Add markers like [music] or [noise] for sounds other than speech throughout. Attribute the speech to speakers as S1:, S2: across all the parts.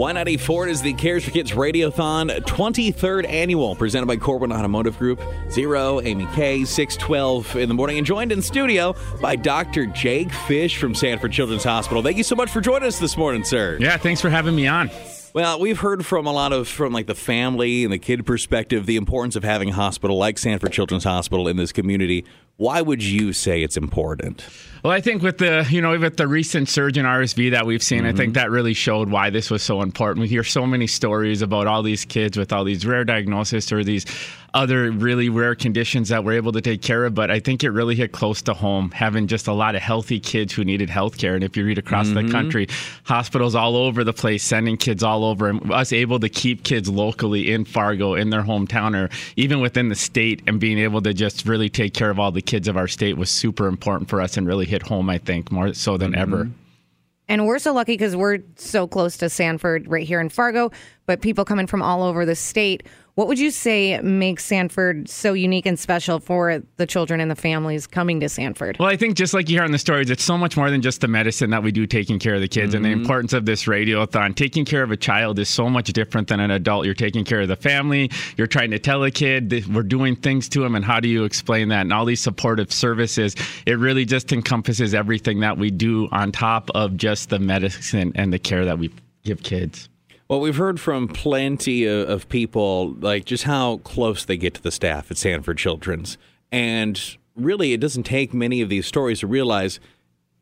S1: Y94 is the Cares for Kids Radiothon 23rd annual, presented by Corwin Automotive Group. Zero, Amy K, 612 in the morning, and joined in studio by Dr. Jake Fish from Sanford Children's Hospital. Thank you so much for joining us this morning, sir.
S2: Yeah, thanks for having me on.
S1: Well, we've heard from a lot of from like the family and the kid perspective the importance of having a hospital like Sanford Children's Hospital in this community. Why would you say it's important?
S2: Well, I think with the you know with the recent surge in RSV that we've seen, mm-hmm. I think that really showed why this was so important. We hear so many stories about all these kids with all these rare diagnoses or these other really rare conditions that we're able to take care of. But I think it really hit close to home, having just a lot of healthy kids who needed health care. And if you read across mm-hmm. the country, hospitals all over the place sending kids all over, and us able to keep kids locally in Fargo, in their hometown, or even within the state, and being able to just really take care of all the kids of our state was super important for us and really hit home, I think, more so than mm-hmm. ever.
S3: And we're so lucky because we're so close to Sanford right here in Fargo, but people coming from all over the state what would you say makes Sanford so unique and special for the children and the families coming to Sanford?
S2: Well, I think just like you hear in the stories, it's so much more than just the medicine that we do taking care of the kids mm-hmm. and the mm-hmm. importance of this radiothon. Taking care of a child is so much different than an adult. You're taking care of the family, you're trying to tell a kid that we're doing things to him, and how do you explain that? And all these supportive services, it really just encompasses everything that we do on top of just the medicine and the care that we give kids.
S1: Well, we've heard from plenty of, people, like just how close they get to the staff at Sanford Children's. And really, it doesn't take many of these stories to realize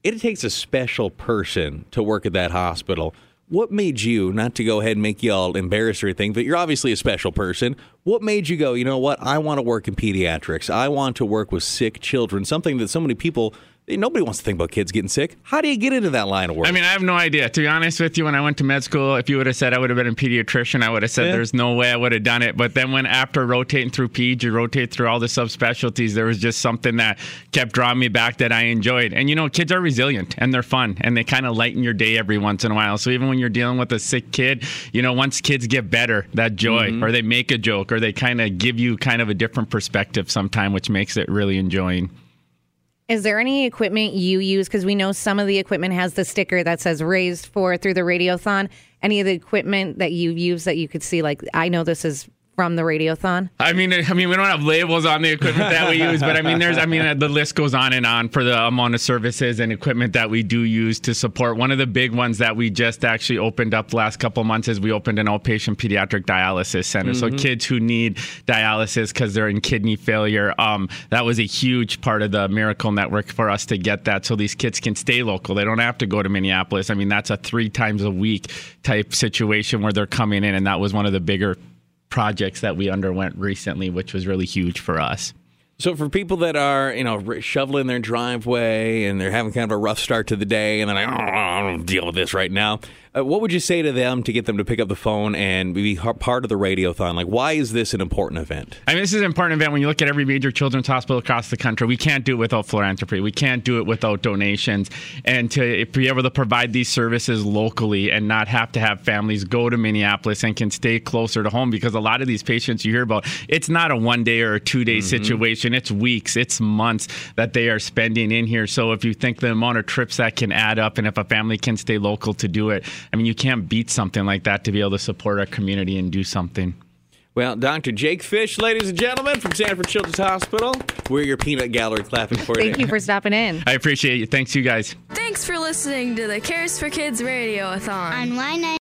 S1: it takes a special person to work at that hospital. What made you, not to go ahead and make y'all embarrassed or anything, but you're obviously a special person. What made you go, you know what? I want to work in pediatrics. I want to work with sick children, something that so many people Nobody wants to think about kids getting sick. How do you get into that line of work?
S2: I mean, I have no idea. To be honest with you, when I went to med school, if you would have said I would have been a pediatrician, I would have said yeah. there's no way I would have done it. But then when after rotating through peds, you rotate through all the subspecialties, there was just something that kept drawing me back that I enjoyed. And you know, kids are resilient and they're fun and they kind of lighten your day every once in a while. So even when you're dealing with a sick kid, you know, once kids get better, that joy, mm-hmm. or they make a joke, or they kind of give you kind of a different perspective sometime, which makes it really enjoying.
S3: Is there any equipment you use? Because we know some of the equipment has the sticker that says raised for through the radiothon. Any of the equipment that you use that you could see, like, I know this is from the radiothon?
S2: I mean, I mean, we don't have labels on the equipment that we [laughs] use, but I mean, there's, I mean, the list goes on and on for the amount of services and equipment that we do use to support. One of the big ones that we just actually opened up the last couple months is we opened an outpatient pediatric dialysis center. Mm-hmm. So kids who need dialysis because they're in kidney failure, um, that was a huge part of the miracle network for us to get that, so these kids can stay local. They don't have to go to Minneapolis. I mean, that's a three times a week type situation where they're coming in, and that was one of the bigger projects that we underwent recently, which was really huge for us.
S1: So for people that are, you know, shoveling their driveway and they're having kind of a rough start to the day and they're like, oh, I don't deal with this right now. Uh, what would you say to them to get them to pick up the phone and be part of the radiothon? Like, why is this an important event?
S2: I mean, this is an important event when you look at every major children's hospital across the country. We can't do it without philanthropy. We can't do it without donations. And to be able to provide these services locally and not have to have families go to Minneapolis and can stay closer to home because a lot of these patients you hear about, it's not a one day or a two day mm-hmm. situation. It's weeks, it's months that they are spending in here. So if you think the amount of trips that can add up and if a family can stay local to do it, I mean, you can't beat something like that to be able to support our community and do something.
S1: Well, Dr. Jake Fish, ladies and gentlemen, from Sanford Children's Hospital, we're your peanut gallery clapping for
S3: you. Thank you for stopping in.
S2: I appreciate you. Thanks, you guys.
S4: Thanks for listening to the Cares for Kids Radiothon on Y9.